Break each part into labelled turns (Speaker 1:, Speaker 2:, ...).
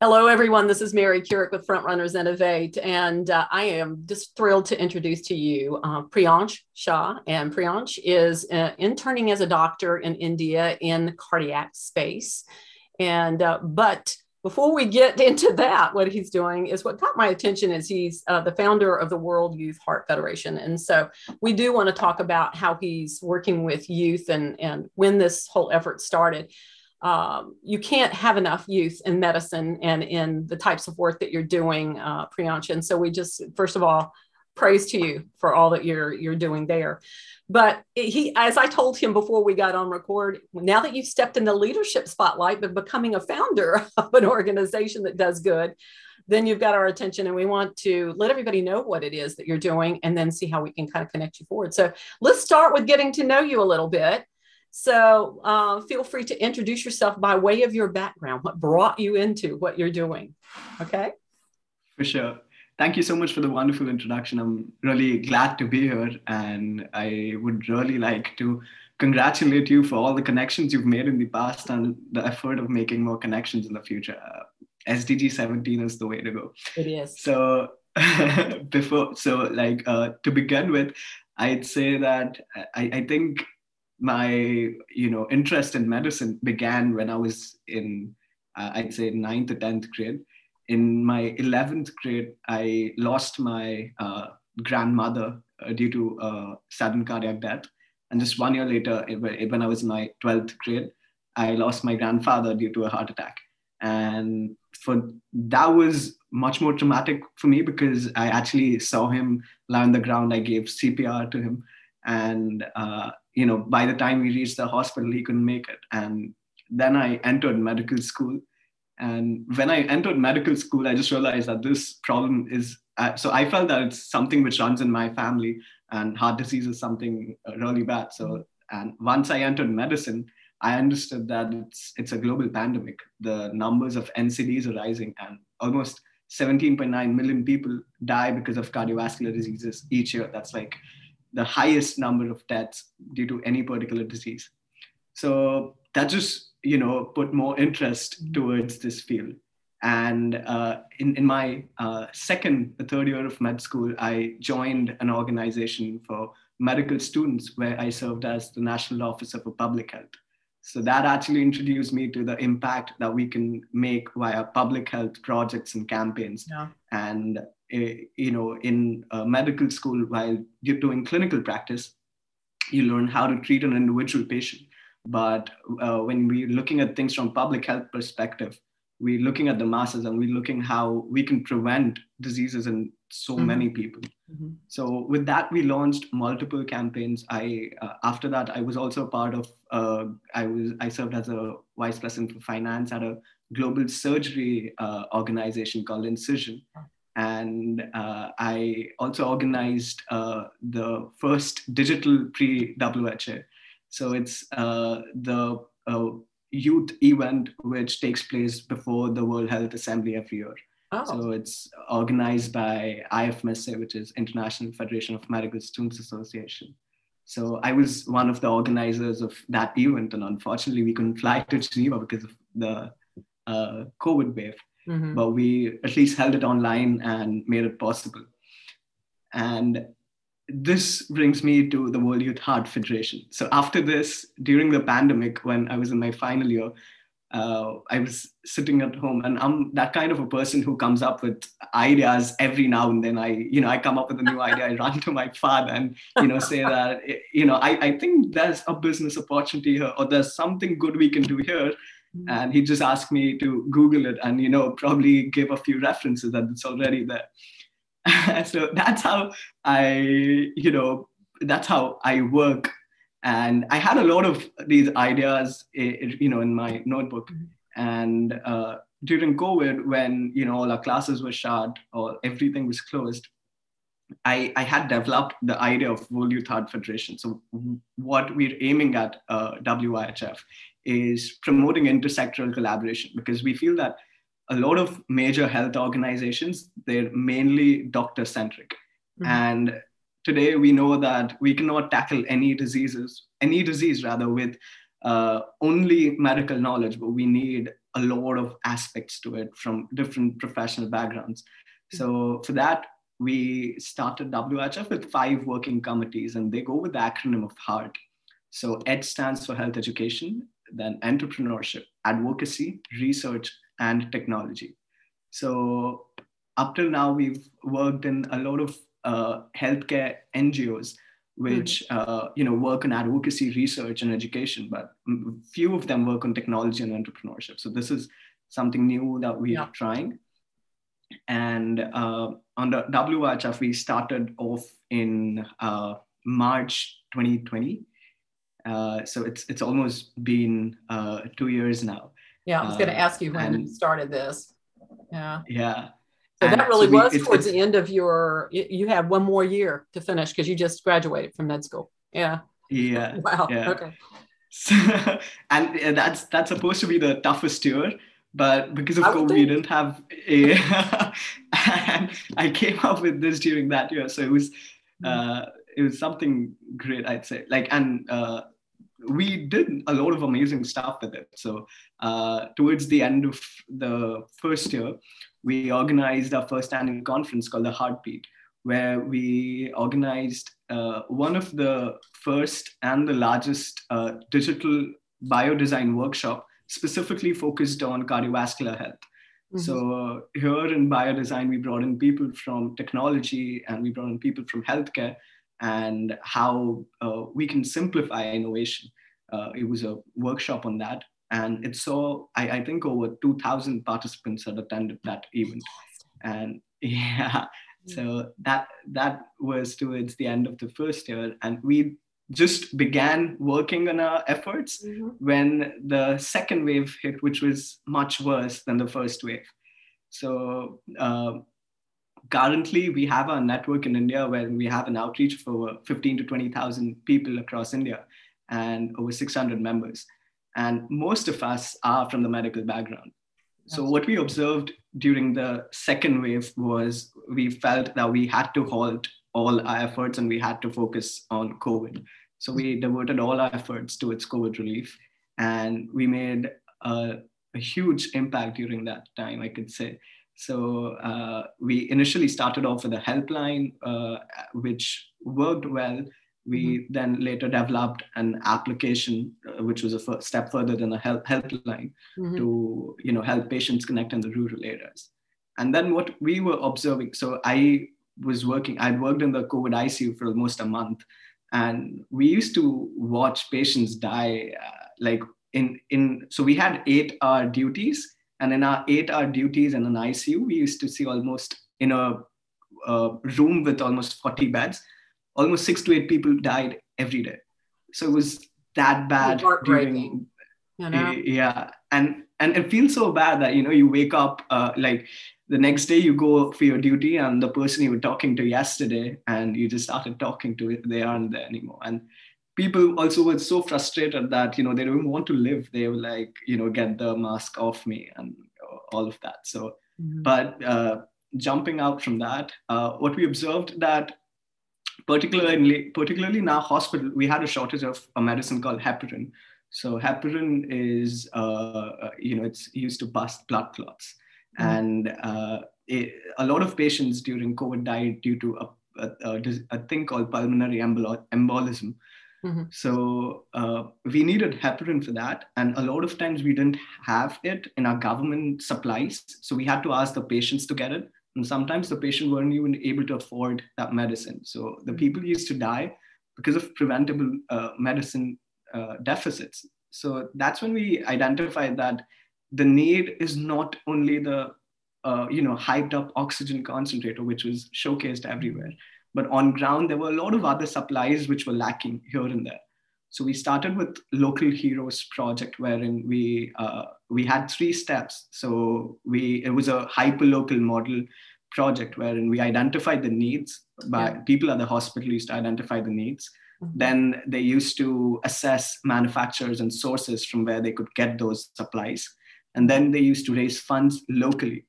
Speaker 1: Hello, everyone. This is Mary Kurek with Frontrunners Innovate, and uh, I am just thrilled to introduce to you uh, Priyansh Shah. And Priyansh is uh, interning as a doctor in India in the cardiac space. And uh, but before we get into that, what he's doing is what got my attention is he's uh, the founder of the World Youth Heart Federation. And so we do want to talk about how he's working with youth and, and when this whole effort started um, you can't have enough youth in medicine and in the types of work that you're doing, uh, Priyansh. And so we just, first of all, praise to you for all that you're you're doing there. But he, as I told him before we got on record, now that you've stepped in the leadership spotlight, but becoming a founder of an organization that does good, then you've got our attention and we want to let everybody know what it is that you're doing and then see how we can kind of connect you forward. So let's start with getting to know you a little bit. So uh, feel free to introduce yourself by way of your background, what brought you into what you're doing. Okay.
Speaker 2: For sure. Thank you so much for the wonderful introduction. I'm really glad to be here, and I would really like to congratulate you for all the connections you've made in the past and the effort of making more connections in the future. Uh, SDG 17 is the way to go.
Speaker 1: It is.
Speaker 2: So before, so like uh, to begin with, I'd say that I, I think my you know interest in medicine began when I was in uh, I'd say ninth or tenth grade. In my eleventh grade, I lost my uh, grandmother uh, due to uh, sudden cardiac death, and just one year later, when I was in my twelfth grade, I lost my grandfather due to a heart attack. And for that was much more traumatic for me because I actually saw him lie on the ground. I gave CPR to him, and uh, you know, by the time we reached the hospital, he couldn't make it. And then I entered medical school. And when I entered medical school, I just realized that this problem is uh, so I felt that it's something which runs in my family, and heart disease is something uh, really bad. So, and once I entered medicine, I understood that it's it's a global pandemic. The numbers of NCDs are rising, and almost 17.9 million people die because of cardiovascular diseases each year. That's like the highest number of deaths due to any particular disease. So that just you know put more interest towards this field. And uh, in, in my uh, second, third year of med school, I joined an organization for medical students where I served as the National Officer for Public Health. So that actually introduced me to the impact that we can make via public health projects and campaigns. Yeah. And you know, in medical school, while you're doing clinical practice, you learn how to treat an individual patient. But uh, when we're looking at things from public health perspective, we're looking at the masses and we're looking how we can prevent diseases in so mm-hmm. many people. Mm-hmm. So with that, we launched multiple campaigns. I uh, after that, I was also part of. Uh, I was I served as a vice president for finance at a global surgery uh, organization called Incision, and uh, I also organized uh, the first digital pre-WHA. So it's uh, the uh, youth event which takes place before the World Health Assembly every year. Oh. So it's organized by IFMSA, which is International Federation of Medical Students Association. So I was one of the organizers of that event, and unfortunately, we couldn't fly to Geneva because of the uh, COVID wave mm-hmm. but we at least held it online and made it possible. And this brings me to the World Youth Heart Federation. So after this, during the pandemic, when I was in my final year, uh, I was sitting at home, and I'm that kind of a person who comes up with ideas every now and then. I, you know, I come up with a new idea. I run to my father and you know say that you know I, I think there's a business opportunity here, or there's something good we can do here. And he just asked me to google it and you know probably give a few references that it's already there. So that's how i you know that's how i work. And i had a lot of these ideas you know in my notebook. Mm-hmm. and uh, during covid when you know all our classes were shut or everything was closed I, I had developed the idea of World Youth Heart Federation. So, what we're aiming at uh, WYHF is promoting intersectoral collaboration because we feel that a lot of major health organizations they're mainly doctor centric mm-hmm. and today we know that we cannot tackle any diseases any disease rather with uh, only medical knowledge, but we need a lot of aspects to it from different professional backgrounds. So for that, we started WHF with five working committees, and they go with the acronym of HEART. So ED stands for health education, then entrepreneurship, advocacy, research, and technology. So up till now, we've worked in a lot of uh, healthcare NGOs, which mm-hmm. uh, you know work on advocacy, research, and education, but few of them work on technology and entrepreneurship. So this is something new that we're trying. And uh, under WHF, we started off in uh, March 2020. Uh, so it's it's almost been uh, two years now.
Speaker 1: Yeah, I was going to uh, ask you when and, you started this. Yeah.
Speaker 2: Yeah.
Speaker 1: So and that really so we, was it's, towards it's, the end of your. You had one more year to finish because you just graduated from med school. Yeah.
Speaker 2: Yeah.
Speaker 1: Wow.
Speaker 2: Yeah.
Speaker 1: Okay.
Speaker 2: So, and that's that's supposed to be the toughest year but because of COVID, we didn't have a. and I came up with this during that year, so it was hmm. uh, it was something great, I'd say. Like, and uh, we did a lot of amazing stuff with it. So uh, towards the end of the first year, we organized our first annual conference called the Heartbeat, where we organized uh, one of the first and the largest uh, digital biodesign workshop specifically focused on cardiovascular health. Mm-hmm. So uh, here in biodesign, we brought in people from technology and we brought in people from healthcare and how uh, we can simplify innovation. Uh, it was a workshop on that. And it saw, I, I think, over 2,000 participants had attended that event. And yeah, mm. so that that was towards the end of the first year. And we just began working on our efforts mm-hmm. when the second wave hit, which was much worse than the first wave. So uh, currently, we have a network in India where we have an outreach of over 15 to 20,000 people across India and over 600 members. And most of us are from the medical background. So what we observed during the second wave was we felt that we had to halt all our efforts and we had to focus on COVID. So we devoted all our efforts towards COVID relief, and we made a, a huge impact during that time, I could say. So uh, we initially started off with a helpline, uh, which worked well. We mm-hmm. then later developed an application, uh, which was a step further than a help helpline, mm-hmm. to you know help patients connect in the rural areas. And then what we were observing, so I was working, I'd worked in the COVID ICU for almost a month, and we used to watch patients die uh, like in in so we had eight hour duties and in our eight hour duties in an icu we used to see almost in a, a room with almost 40 beds almost six to eight people died every day. So it was that bad during
Speaker 1: you know?
Speaker 2: yeah. And and it feels so bad that you know you wake up uh, like the next day you go for your duty and the person you were talking to yesterday and you just started talking to it they aren't there anymore. And people also were so frustrated that you know they don't want to live they were like you know get the mask off me and all of that so mm-hmm. but uh, jumping out from that uh, what we observed that particularly particularly in our hospital we had a shortage of a medicine called heparin so heparin is uh, uh you know it's used to bust blood clots Mm-hmm. And uh, it, a lot of patients during COVID died due to a, a, a thing called pulmonary embolism. Mm-hmm. So uh, we needed heparin for that, and a lot of times we didn't have it in our government supplies. So we had to ask the patients to get it, and sometimes the patient weren't even able to afford that medicine. So the mm-hmm. people used to die because of preventable uh, medicine uh, deficits. So that's when we identified that the need is not only the uh, you know hyped up oxygen concentrator which was showcased everywhere but on ground there were a lot of other supplies which were lacking here and there so we started with local heroes project wherein we uh, we had three steps so we it was a hyper local model project wherein we identified the needs by yeah. people at the hospital used to identify the needs mm-hmm. then they used to assess manufacturers and sources from where they could get those supplies and then they used to raise funds locally.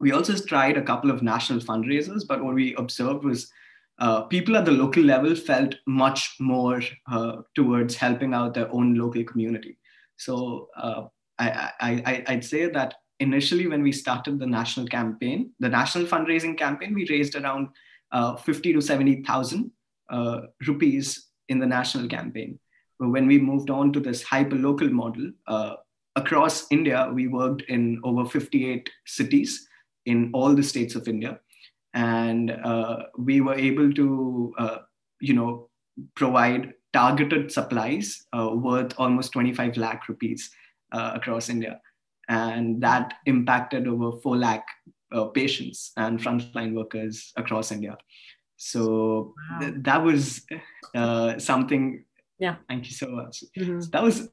Speaker 2: We also tried a couple of national fundraisers, but what we observed was uh, people at the local level felt much more uh, towards helping out their own local community. So uh, I, I, I'd say that initially when we started the national campaign, the national fundraising campaign, we raised around uh, 50 to 70,000 uh, rupees in the national campaign. But when we moved on to this hyper local model, uh, across India, we worked in over 58 cities in all the states of India. And uh, we were able to uh, you know provide targeted supplies uh, worth almost 25 lakh rupees uh, across india. And that impacted over 4 lakh uh, patients and frontline workers across india. So wow. th- that was uh, something
Speaker 1: yeah.
Speaker 2: Thank you so much. Mm-hmm. so that was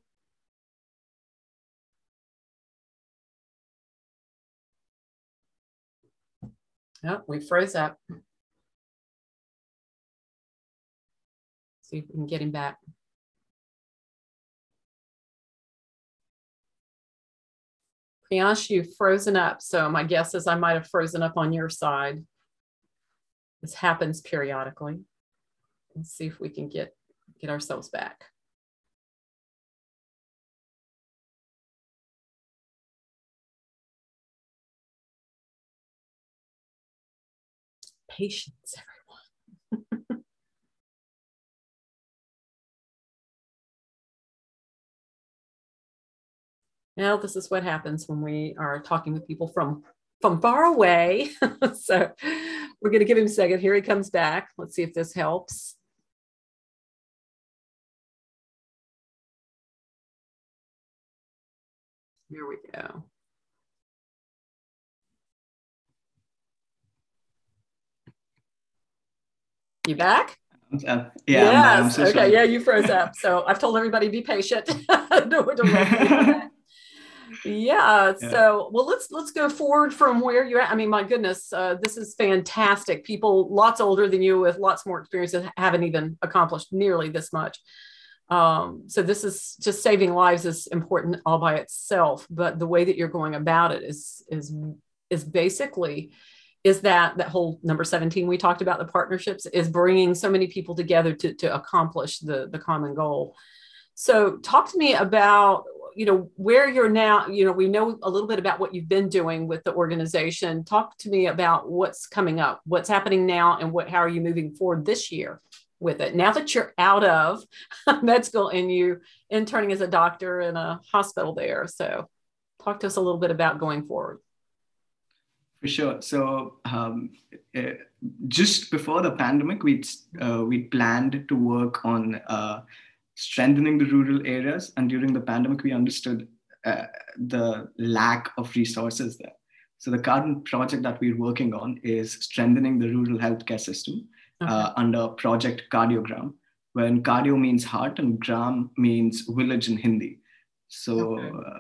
Speaker 1: Oh, we froze up. See if we can get him back. Priyansh, you've frozen up. So my guess is I might have frozen up on your side. This happens periodically. Let's see if we can get, get ourselves back. Patience, everyone. now this is what happens when we are talking with people from from far away. so we're going to give him a second. Here he comes back. Let's see if this helps. Here we go. You back?
Speaker 2: Uh, yeah.
Speaker 1: Yes. So okay. Sorry. Yeah, you froze up. So I've told everybody be patient. yeah, yeah, So well, let's let's go forward from where you're at. I mean, my goodness, uh, this is fantastic. People lots older than you with lots more experience haven't even accomplished nearly this much. Um, so this is just saving lives is important all by itself, but the way that you're going about it is is is basically is that that whole number 17 we talked about the partnerships is bringing so many people together to, to accomplish the the common goal. So talk to me about you know where you're now you know we know a little bit about what you've been doing with the organization. Talk to me about what's coming up what's happening now and what how are you moving forward this year with it? Now that you're out of med school and you interning as a doctor in a hospital there so talk to us a little bit about going forward
Speaker 2: for sure. So um, uh, just before the pandemic, we uh, we planned to work on uh, strengthening the rural areas, and during the pandemic, we understood uh, the lack of resources there. So the current project that we're working on is strengthening the rural healthcare system okay. Uh, under Project Cardiogram, when cardio means heart and gram means village in Hindi. So okay uh,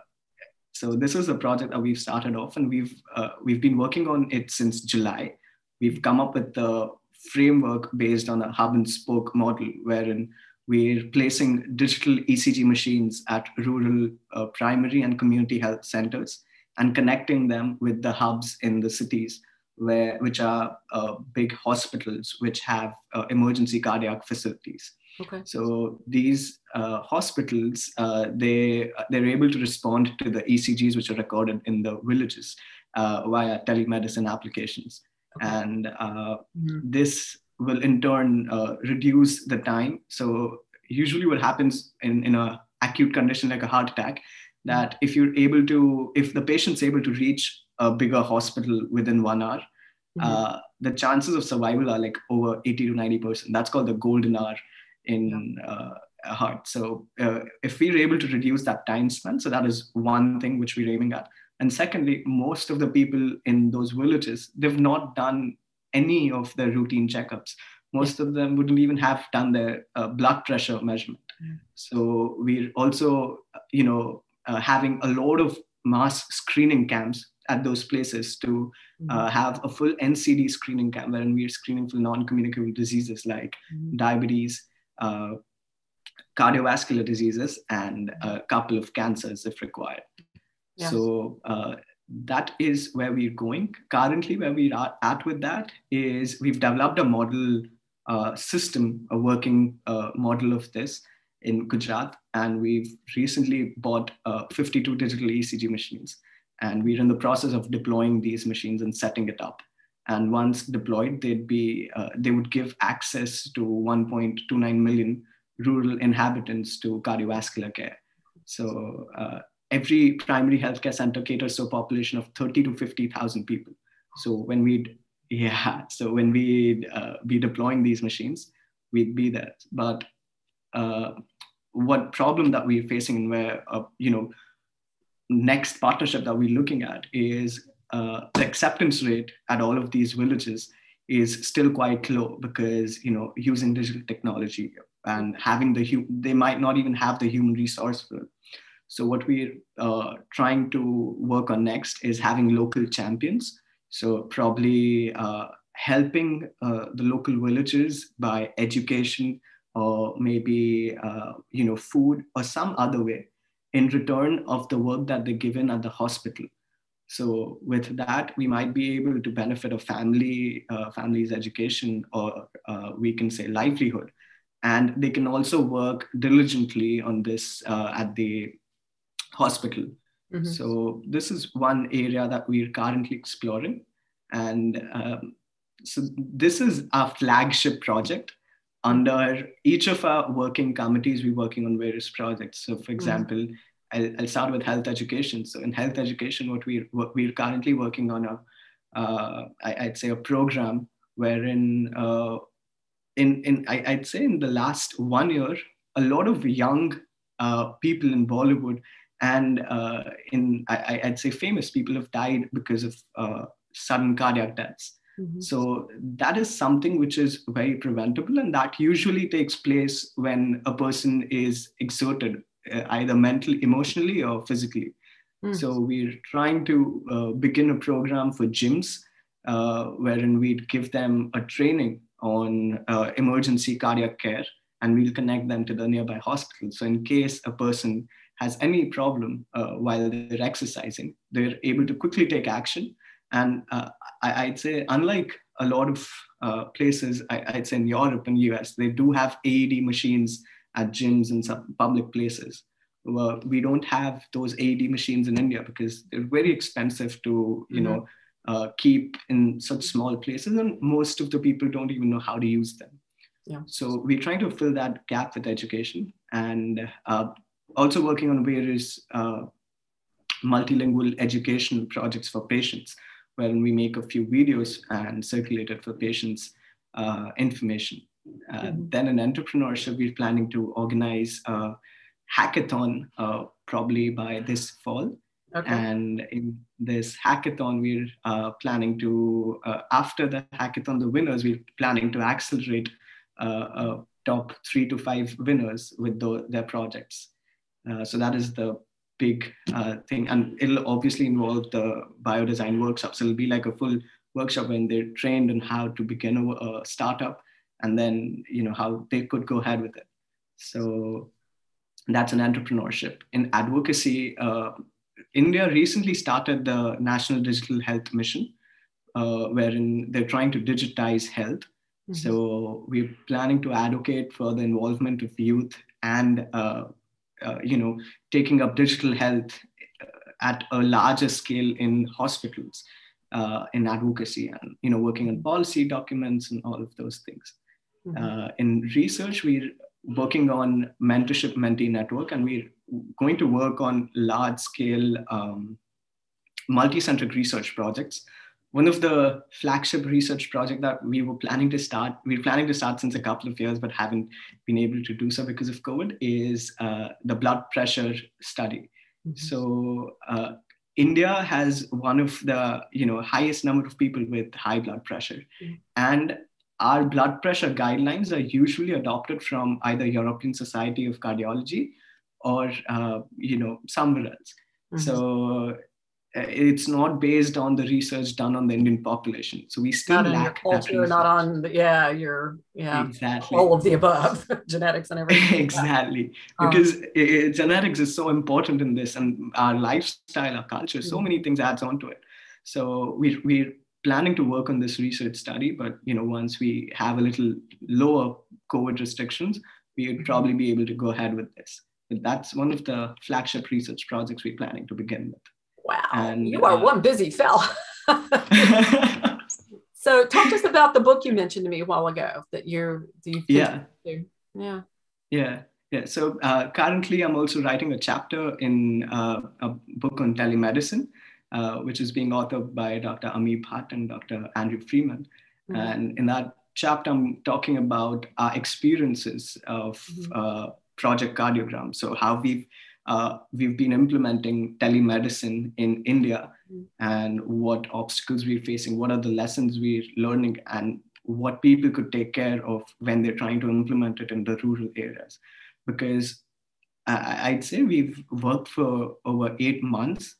Speaker 2: so this is a project that we've started off, and we've uh, we've been working on it since July. We've come up with the framework based on a hub and spoke model, wherein we're placing digital ECG machines at rural uh, primary and community health centers and connecting them with the hubs in the cities, where which are uh, big hospitals which have uh, emergency cardiac facilities.
Speaker 1: Okay.
Speaker 2: So these uh, hospitals, uh, they they're able to respond to the ECGs which are recorded in the villages uh, via telemedicine applications, okay. and uh, mm-hmm. this will in turn uh, reduce the time. So usually, what happens in in a acute condition like a heart attack, that if you're able to, if the patient's able to reach a bigger hospital within one hour, mm-hmm. Uh, the chances of survival are like over 80 to 90 percent. That's called the golden hour in uh, a heart. So uh, if we're able to reduce that time span, so that is one thing which we're aiming at. And secondly, most of the people in those villages, they've not done any of their routine checkups. Most of them wouldn't even have done their uh, blood pressure measurement. Mm. So we're also, you know, uh, having a lot of mass screening camps at those places to uh, mm. have a full NCD screening camp wherein we're screening for non-communicable diseases like mm. diabetes, uh, cardiovascular diseases and a couple of cancers if required. Yes. So uh, that is where we're going. Currently, where we are at with that is we've developed a model uh, system, a working uh, model of this in Gujarat, and we've recently bought uh, 52 digital ECG machines, and we're in the process of deploying these machines and setting it up. And once deployed, they'd be uh, they would give access to 1.29 million rural inhabitants to cardiovascular care. So uh, every primary healthcare center caters to a population of 30 to 50,000 people. So when we'd yeah, so when we'd uh, be deploying these machines, we'd be there. But uh, what problem that we're facing and where uh, you know next partnership that we're looking at is uh, the acceptance rate at all of these villages is still quite low because you know using digital technology and having the they might not even have the human resource for it. So what we're uh, trying to work on next is having local champions. So probably uh, helping uh, the local villages by education or maybe uh, you know food or some other way in return of the work that they're given at the hospital. So with that, we might be able to benefit a family, uh, family's education, or uh, we can say livelihood, and they can also work diligently on this uh, at the hospital. Mm-hmm. So this is one area that we're currently exploring, and um, so this is our flagship project under each of our working committees, we're working on various projects. So, for mm-hmm. example, mm. I'll, I'll, start with health education. So, in health education, what we're what we're currently working on a, uh, I, would say, a program wherein, uh, in in I, would say, in the last one year, a lot of young uh, people in Bollywood and uh, in I, would say famous people have died because of uh, sudden cardiac deaths. Mm-hmm. So that is something which is very preventable, and that usually takes place when a person is exerted, either mentally, emotionally, or physically. Mm-hmm. So we're trying to uh, begin a program for gyms, uh, wherein we'd give them a training on uh, emergency cardiac care, and we'll connect them to the nearby hospital. So in case a person has any problem uh, while they're exercising, they're able to quickly take action and uh, I, would say, unlike a lot of uh, places, I, would say in Europe and US, they do have AED machines at gyms and some public places. Well, we don't have those AED machines in India because they're very expensive to, you mm-hmm. know, uh, keep in such small places, and most of the people don't even know how to use them. Yeah. So we're trying to fill that gap with education and uh, also working on various uh, multilingual educational projects for patients when we make a few videos and circulate it for patients uh, information. Uh, mm-hmm. Then in entrepreneurship, we're planning to organize a hackathon uh, probably by this fall. Okay. And in this hackathon, we're uh, planning to, uh, after the hackathon, the winners, we're planning to accelerate uh, top three to five winners with the, their projects. so that is the big uh, thing and it'll obviously involve the biodesign workshops it'll be like a full workshop when they're trained on how to begin a, a startup and then you know how they could go ahead with it so that's an entrepreneurship in advocacy uh, india recently started the national digital health mission uh, wherein they're trying to digitize health mm-hmm. so we're planning to advocate for the involvement of youth and uh, uh, you know, taking up digital health uh, at a larger scale in hospitals, uh, in advocacy, and you know, working on policy documents and all of those things. Mm-hmm. Uh, in research, we're working on mentorship mentee network, and we're going to work on large scale um, multi-centric research projects one of the flagship research project that we were planning to start we are planning to start since a couple of years but haven't been able to do so because of covid is uh, the blood pressure study mm-hmm. so uh, india has one of the you know highest number of people with high blood pressure mm-hmm. and our blood pressure guidelines are usually adopted from either european society of cardiology or uh, you know somewhere else mm-hmm. so uh, it's not based on the research done on the Indian population. So we still
Speaker 1: not
Speaker 2: lack
Speaker 1: culture, not on the, yeah, your yeah, exactly all of the above, genetics and everything.
Speaker 2: exactly, um, because it, genetics is so important in this, and our lifestyle, our culture, so mm-hmm. many things adds on to it. So we we planning to work on this research study, but you know, once we have a little lower COVID restrictions, we would mm-hmm. probably be able to go ahead with this. But that's one of the flagship research projects we're planning to begin with.
Speaker 1: Wow, and, you are uh, one busy fella. so, talk to us about the book you mentioned to me a while ago that you're. You
Speaker 2: yeah.
Speaker 1: Yeah.
Speaker 2: Yeah. Yeah. So uh, currently, I'm also writing a chapter in uh, a book on telemedicine, uh, which is being authored by Dr. Ami Bhatt and Dr. Andrew Freeman. Mm-hmm. And in that chapter, I'm talking about our experiences of mm-hmm. Uh, Project Cardiogram. So how we've uh, we've been implementing telemedicine in India mm-hmm. and what obstacles we're facing, what are the lessons we're learning, and what people could take care of when they're trying to implement it in the rural areas. Because I'd say we've worked for over eight months,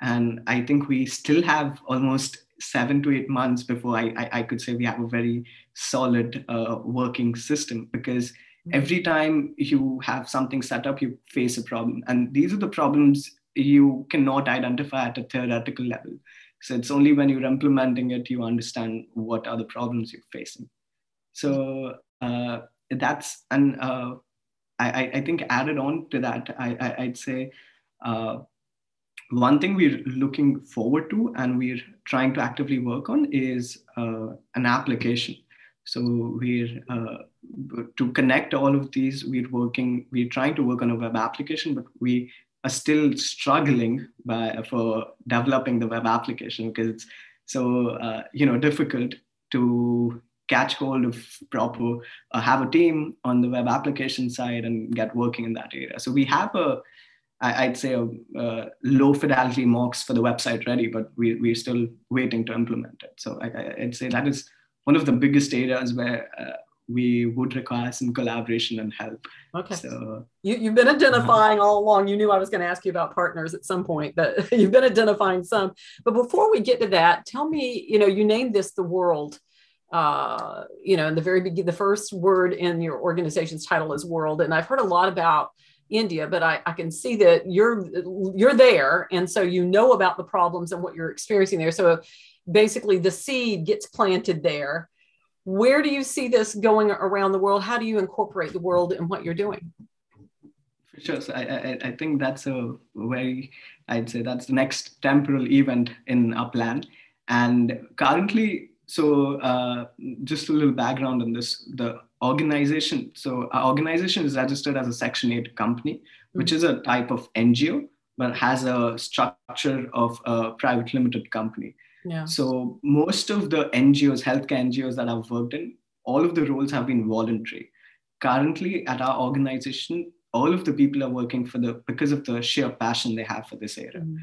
Speaker 2: and I think we still have almost seven to eight months before I, I, I could say we have a very solid uh, working system because mm-hmm. every time you have something set up, you face a problem. And these are the problems you cannot identify at a theoretical level. So it's only when you're implementing it you understand what are the problems you're facing. So uh, that's and uh, I, I think added on to that, I, I would say uh, one thing we're looking forward to and we're trying to actively work on is uh, an application. So we're uh, to connect all of these. We're working. We're trying to work on a web application, but we are still struggling by, for developing the web application because it's so uh, you know difficult to catch hold of proper uh, have a team on the web application side and get working in that area so we have a i'd say a, a low fidelity mocks for the website ready but we, we're still waiting to implement it so I, i'd say that is one of the biggest areas where uh, we would require some collaboration and help.
Speaker 1: Okay. So you, you've been identifying uh-huh. all along. You knew I was going to ask you about partners at some point, but you've been identifying some. But before we get to that, tell me, you know, you named this the world. Uh, you know, in the very beginning, the first word in your organization's title is world. And I've heard a lot about India, but I, I can see that you're you're there. And so you know about the problems and what you're experiencing there. So basically the seed gets planted there where do you see this going around the world? How do you incorporate the world in what you're doing?
Speaker 2: For sure. So I, I, I think that's a very, I'd say that's the next temporal event in our plan. And currently, so uh, just a little background on this, the organization. So our organization is registered as a Section 8 company, mm-hmm. which is a type of NGO, but has a structure of a private limited company.
Speaker 1: Yeah.
Speaker 2: So most of the NGOs, healthcare NGOs that I've worked in, all of the roles have been voluntary. Currently at our organization, all of the people are working for the because of the sheer passion they have for this area. Mm.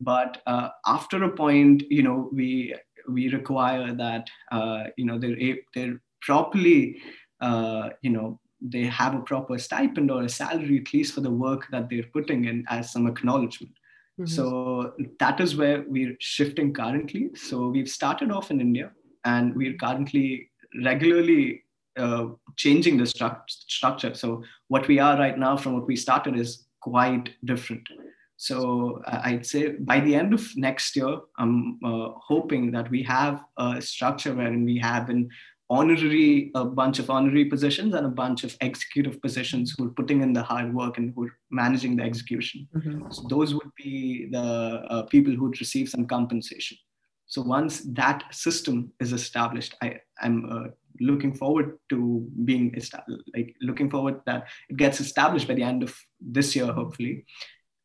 Speaker 2: But uh, after a point, you know, we we require that uh, you know they're they're properly uh, you know they have a proper stipend or a salary at least for the work that they're putting in as some acknowledgement Mm-hmm. So that is where we're shifting currently. So we've started off in India and we're currently regularly uh, changing the stru- structure. So what we are right now from what we started is quite different. So I'd say by the end of next year, I'm uh, hoping that we have a structure wherein we have an honorary a bunch of honorary positions and a bunch of executive positions who are putting in the hard work and who are managing the execution. Mm-hmm. so those would be the uh, people who would receive some compensation. So once that system is established i am uh, looking forward to being like looking forward that it gets established by the end of this year hopefully.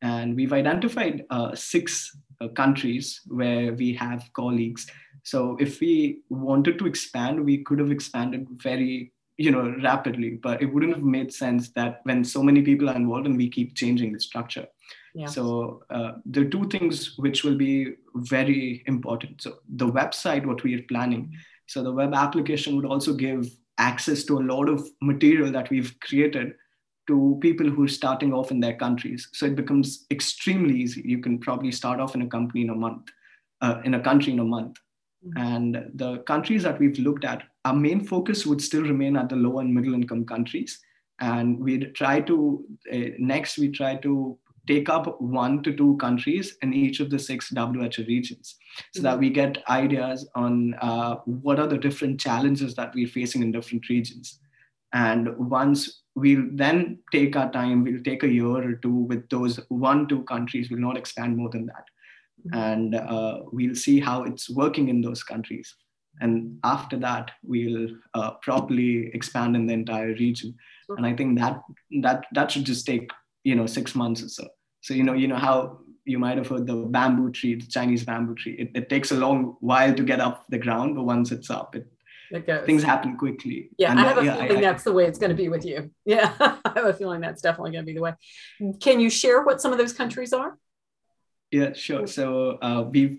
Speaker 2: And we've identified uh, six uh, countries where we have colleagues so if we wanted to expand, we could have expanded very you know rapidly but it wouldn't have made sense that when so many people are involved and we keep changing the structure. Yeah. so uh, the two things which will be very important. So the website what we are planning. So the web application would also give access to a lot of material that we've created to people who are starting off in their countries. So it becomes extremely easy. You can probably start off in a company in a month uh, in a country in a month. And the countries that we've looked at, our main focus would still remain at the low and middle income countries. And we try to, uh, next, we try to take up one to two countries in each of the six WHO regions so mm-hmm. that we get ideas on uh, what are the different challenges that we're facing in different regions. And once we'll then take our time, we'll take a year or two with those one, two countries, we'll not expand more than that. Mm-hmm. And uh, we'll see how it's working in those countries. And after that, we'll uh, properly expand in the entire region. And I think that that that should just take you know six months or so. So you know you know how you might have heard the bamboo tree, the Chinese bamboo tree. It, it takes a long while to get up the ground, but once it's up, it, it things happen quickly.
Speaker 1: Yeah, and I have a yeah, feeling I, that's I, the way it's going to be with you. Yeah, I have a feeling that's definitely going to be the way. Can you share what some of those countries are?
Speaker 2: Yeah, sure. So uh, we've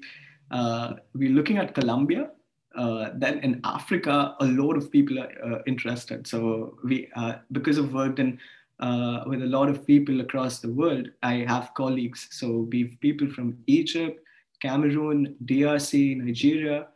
Speaker 2: uh, we're looking at Colombia. Uh, then in Africa, a lot of people are uh, interested. So we, uh, because of worked in uh, with a lot of people across the world, I have colleagues. So we've people from Egypt, Cameroon, DRC, Nigeria.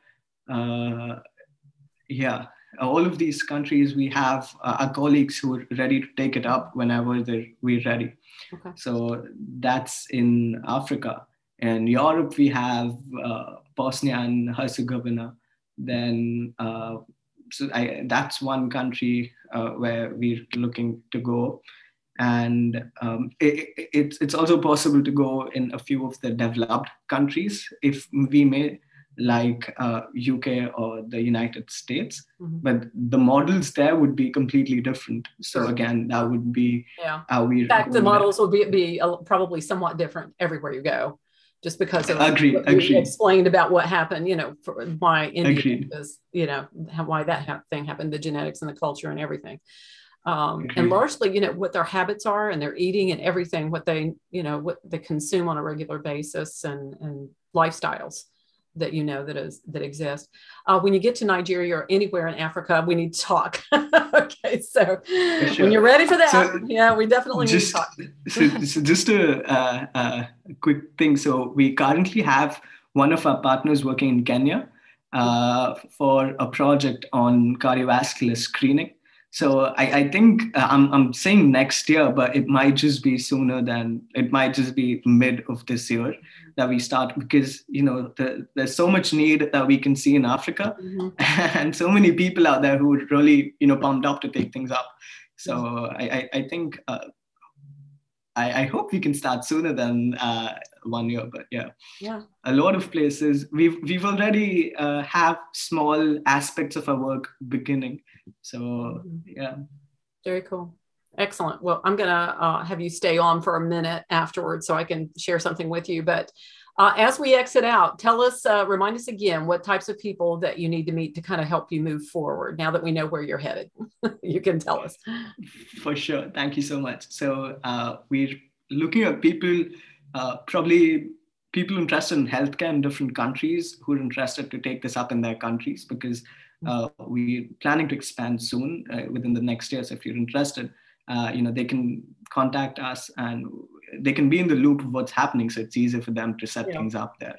Speaker 2: Yeah, all of these countries, we have uh, our colleagues who are ready to take it up whenever we're ready. Okay. So that's in Africa. In Europe, we have uh, Bosnia and Herzegovina. Then uh, so I, that's one country uh, where we're looking to go and um, it, it's, it's also possible to go in a few of the developed countries if we may like uh, uk or the united states mm-hmm. but the models there would be completely different so again that would be
Speaker 1: yeah how we in fact the models will be, be probably somewhat different everywhere you go just because of
Speaker 2: agreed,
Speaker 1: what agreed. explained about what happened, you know, for why India was, you know, why that ha- thing happened, the genetics and the culture and everything. Um, and largely, you know, what their habits are and their eating and everything, what they, you know, what they consume on a regular basis and, and lifestyles that you know that is that exist. Uh, when you get to Nigeria or anywhere in Africa, we need to talk. okay, so sure. when you're ready for that, so yeah, we definitely
Speaker 2: just,
Speaker 1: need to talk.
Speaker 2: so, so just a, uh, uh, quick thing. So we currently have one of our partners working in Kenya uh, for a project on cardiovascular screening. So I, I think uh, I'm, I'm saying next year, but it might just be sooner than it might just be mid of this year that we start because you know the, there's so much need that we can see in Africa, mm-hmm. and so many people out there who are really you know pumped up to take things up. So I, I, I think uh, I, I hope we can start sooner than uh, one year. But yeah,
Speaker 1: yeah,
Speaker 2: a lot of places we've we've already uh, have small aspects of our work beginning so yeah.
Speaker 1: Very cool. Excellent. Well, I'm going to uh, have you stay on for a minute afterwards so I can share something with you. But uh, as we exit out, tell us, uh, remind us again what types of people that you need to meet to kind of help you move forward now that we know where you're headed. you can tell us.
Speaker 2: For sure. Thank you so much. So uh, we're looking at people, uh, probably people interested in healthcare in different countries who are interested to take this up in their countries because uh, we're planning to expand soon uh, within the next year. So if you're interested, uh, you know, they can contact us and they can be in the loop of what's happening. So it's easier for them to set yeah. things up there.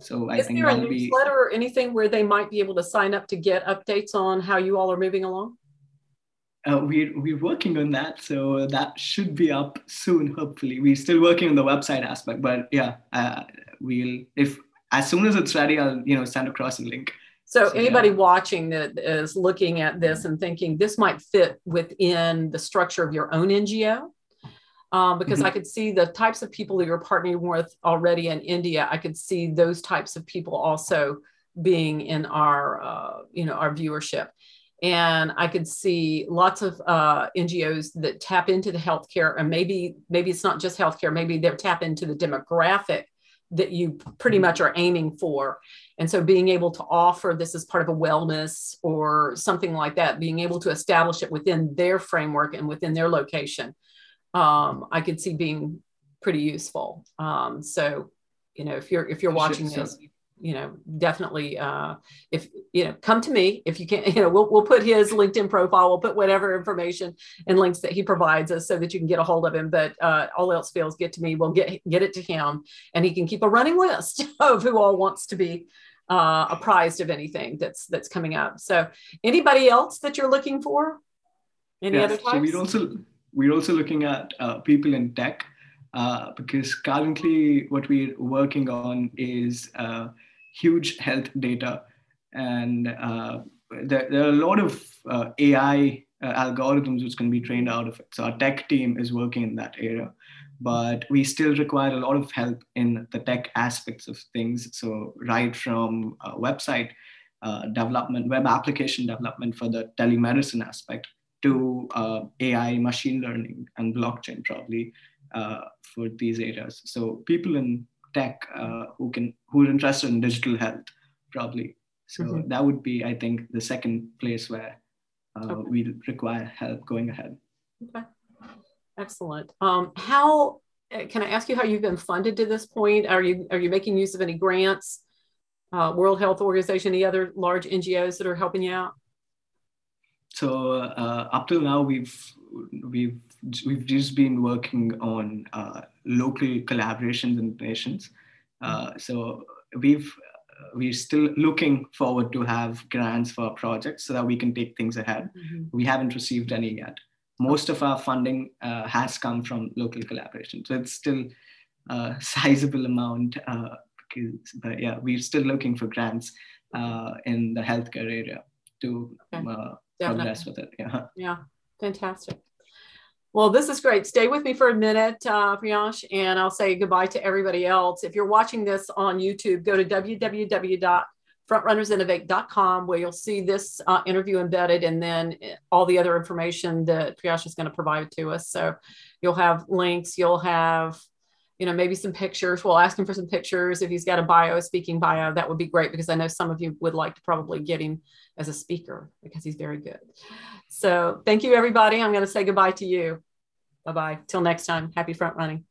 Speaker 2: So I
Speaker 1: Is
Speaker 2: think
Speaker 1: there a newsletter or anything where they might be able to sign up to get updates on how you all are moving along?
Speaker 2: Uh, we're, we're working on that so that should be up soon hopefully we're still working on the website aspect but yeah uh, we'll if as soon as it's ready i'll you know send across a link
Speaker 1: so, anybody yeah. watching that is looking at this and thinking this might fit within the structure of your own NGO, um, because mm-hmm. I could see the types of people that you're partnering with already in India. I could see those types of people also being in our, uh, you know, our viewership. And I could see lots of uh, NGOs that tap into the healthcare, and maybe maybe it's not just healthcare. Maybe they tap into the demographic that you pretty mm-hmm. much are aiming for. And so being able to offer this as part of a wellness or something like that, being able to establish it within their framework and within their location, um, I could see being pretty useful. Um, so, you know, if you're if you're watching this, you know, definitely uh, if you know, come to me if you can. You know, we'll we'll put his LinkedIn profile, we'll put whatever information and links that he provides us so that you can get a hold of him. But uh, all else fails, get to me. We'll get get it to him, and he can keep a running list of who all wants to be uh, apprised of anything that's that's coming up. So, anybody else that you're looking for? Any other types?
Speaker 2: So we're also we're also looking at uh, people in tech uh, because currently what we're working on is uh, huge health data. And uh, there, there, are a lot of uh, AI uh, algorithms which can be trained out of it. So our tech team is working in that area, but we still require a lot of help in the tech aspects of things. So right from website uh, development, web application development for the telemedicine aspect to uh, AI, machine learning, and blockchain probably uh, for these areas. So people in tech uh, who can who are interested in digital health probably. So mm-hmm. that would be, I think, the second place where uh, okay. we require help going ahead.
Speaker 1: Okay, excellent. Um, how uh, can I ask you how you've been funded to this point? Are you are you making use of any grants? Uh, World Health Organization, any other large NGOs that are helping you out?
Speaker 2: So uh, up till now, we've we've we've just been working on uh, local collaborations and nations. Uh, so we've we're still looking forward to have grants for projects so that we can take things ahead. Mm-hmm. We haven't received any yet. Most of our funding uh, has come from local collaboration, so it's still a sizable amount. Uh, because, but yeah, we're still looking for grants uh, in the healthcare area to okay. Uh, progress with it. Yeah.
Speaker 1: Yeah. Fantastic. Well, this is great. Stay with me for a minute, uh, Priyansh, and I'll say goodbye to everybody else. If you're watching this on YouTube, go to www.frontrunnersinnovate.com where you'll see this uh, interview embedded and then all the other information that Priyansh is going to provide to us. So you'll have links, you'll have you know, maybe some pictures. We'll ask him for some pictures. If he's got a bio, a speaking bio, that would be great because I know some of you would like to probably get him as a speaker because he's very good. So thank you, everybody. I'm going to say goodbye to you. Bye bye. Till next time. Happy front running.